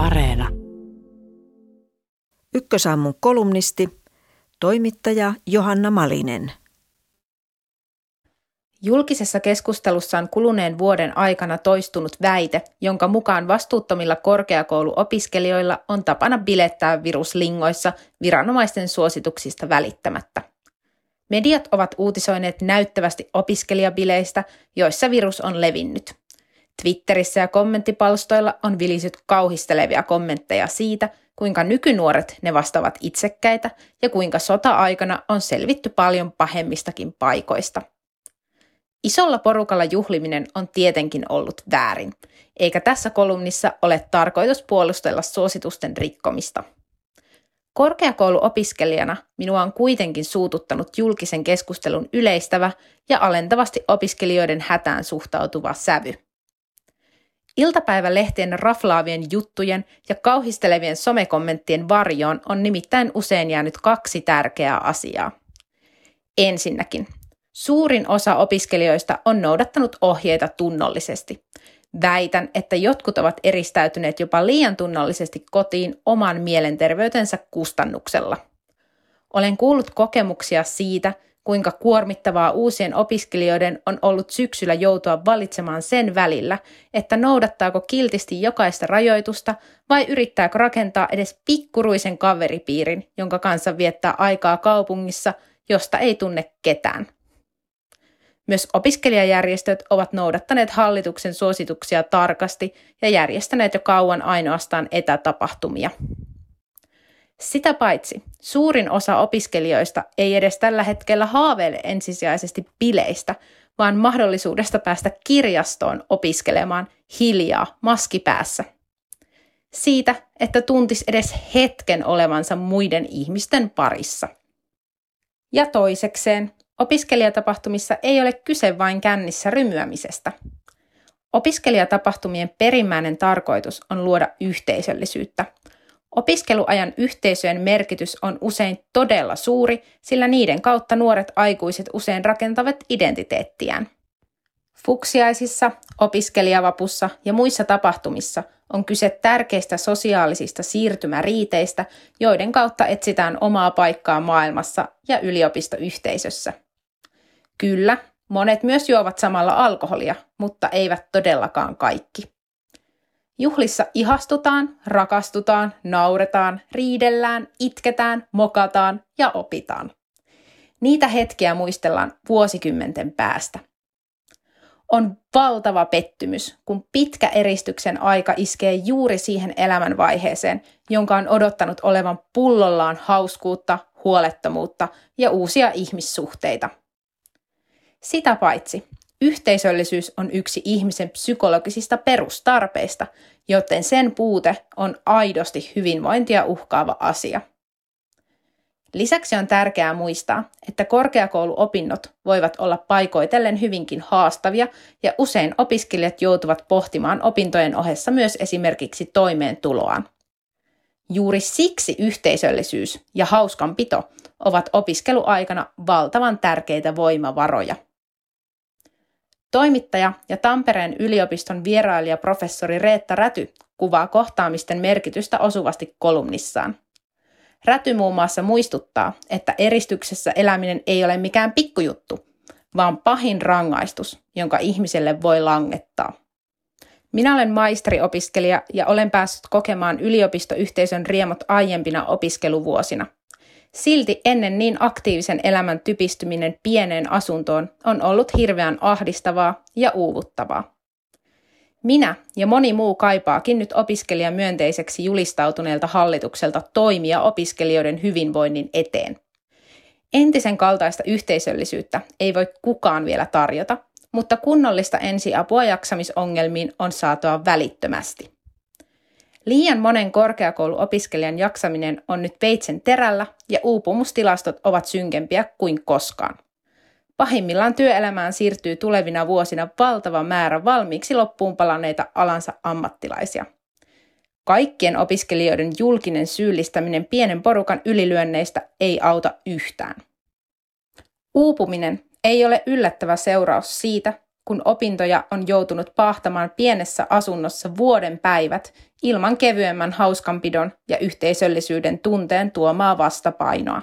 Areena. Ykkösaamun kolumnisti, toimittaja Johanna Malinen. Julkisessa keskustelussa on kuluneen vuoden aikana toistunut väite, jonka mukaan vastuuttomilla korkeakouluopiskelijoilla on tapana bilettää viruslingoissa viranomaisten suosituksista välittämättä. Mediat ovat uutisoineet näyttävästi opiskelijabileistä, joissa virus on levinnyt. Twitterissä ja kommenttipalstoilla on vilisyt kauhistelevia kommentteja siitä, kuinka nykynuoret ne vastaavat itsekkäitä ja kuinka sota-aikana on selvitty paljon pahemmistakin paikoista. Isolla porukalla juhliminen on tietenkin ollut väärin, eikä tässä kolumnissa ole tarkoitus puolustella suositusten rikkomista. Korkeakouluopiskelijana minua on kuitenkin suututtanut julkisen keskustelun yleistävä ja alentavasti opiskelijoiden hätään suhtautuva sävy. Iltapäivälehtien raflaavien juttujen ja kauhistelevien somekommenttien varjoon on nimittäin usein jäänyt kaksi tärkeää asiaa. Ensinnäkin, suurin osa opiskelijoista on noudattanut ohjeita tunnollisesti. Väitän, että jotkut ovat eristäytyneet jopa liian tunnollisesti kotiin oman mielenterveytensä kustannuksella. Olen kuullut kokemuksia siitä, kuinka kuormittavaa uusien opiskelijoiden on ollut syksyllä joutua valitsemaan sen välillä, että noudattaako kiltisti jokaista rajoitusta vai yrittääkö rakentaa edes pikkuruisen kaveripiirin, jonka kanssa viettää aikaa kaupungissa, josta ei tunne ketään. Myös opiskelijajärjestöt ovat noudattaneet hallituksen suosituksia tarkasti ja järjestäneet jo kauan ainoastaan etätapahtumia. Sitä paitsi suurin osa opiskelijoista ei edes tällä hetkellä haaveile ensisijaisesti bileistä, vaan mahdollisuudesta päästä kirjastoon opiskelemaan hiljaa maskipäässä. Siitä, että tuntis edes hetken olevansa muiden ihmisten parissa. Ja toisekseen, opiskelijatapahtumissa ei ole kyse vain kännissä rymyämisestä. Opiskelijatapahtumien perimmäinen tarkoitus on luoda yhteisöllisyyttä – Opiskeluajan yhteisöjen merkitys on usein todella suuri, sillä niiden kautta nuoret aikuiset usein rakentavat identiteettiään. Fuksiaisissa, opiskelijavapussa ja muissa tapahtumissa on kyse tärkeistä sosiaalisista siirtymäriiteistä, joiden kautta etsitään omaa paikkaa maailmassa ja yliopistoyhteisössä. Kyllä, monet myös juovat samalla alkoholia, mutta eivät todellakaan kaikki. Juhlissa ihastutaan, rakastutaan, nauretaan, riidellään, itketään, mokataan ja opitaan. Niitä hetkiä muistellaan vuosikymmenten päästä. On valtava pettymys, kun pitkä eristyksen aika iskee juuri siihen elämänvaiheeseen, jonka on odottanut olevan pullollaan hauskuutta, huolettomuutta ja uusia ihmissuhteita. Sitä paitsi Yhteisöllisyys on yksi ihmisen psykologisista perustarpeista, joten sen puute on aidosti hyvinvointia uhkaava asia. Lisäksi on tärkeää muistaa, että korkeakouluopinnot voivat olla paikoitellen hyvinkin haastavia ja usein opiskelijat joutuvat pohtimaan opintojen ohessa myös esimerkiksi toimeentuloaan. Juuri siksi yhteisöllisyys ja hauskanpito ovat opiskeluaikana valtavan tärkeitä voimavaroja. Toimittaja ja Tampereen yliopiston vierailija professori Reetta Räty kuvaa kohtaamisten merkitystä osuvasti kolumnissaan. Räty muun muassa muistuttaa, että eristyksessä eläminen ei ole mikään pikkujuttu, vaan pahin rangaistus, jonka ihmiselle voi langettaa. Minä olen maisteriopiskelija ja olen päässyt kokemaan yliopistoyhteisön riemot aiempina opiskeluvuosina – Silti ennen niin aktiivisen elämän typistyminen pieneen asuntoon on ollut hirveän ahdistavaa ja uuvuttavaa. Minä ja moni muu kaipaakin nyt opiskelijamyönteiseksi julistautuneelta hallitukselta toimia opiskelijoiden hyvinvoinnin eteen. Entisen kaltaista yhteisöllisyyttä ei voi kukaan vielä tarjota, mutta kunnollista ensiapua jaksamisongelmiin on saatava välittömästi. Liian monen korkeakouluopiskelijan jaksaminen on nyt veitsen terällä ja uupumustilastot ovat synkempiä kuin koskaan. Pahimmillaan työelämään siirtyy tulevina vuosina valtava määrä valmiiksi loppuun palaneita alansa ammattilaisia. Kaikkien opiskelijoiden julkinen syyllistäminen pienen porukan ylilyönneistä ei auta yhtään. Uupuminen ei ole yllättävä seuraus siitä, kun opintoja on joutunut pahtamaan pienessä asunnossa vuoden päivät ilman kevyemmän hauskanpidon ja yhteisöllisyyden tunteen tuomaa vastapainoa.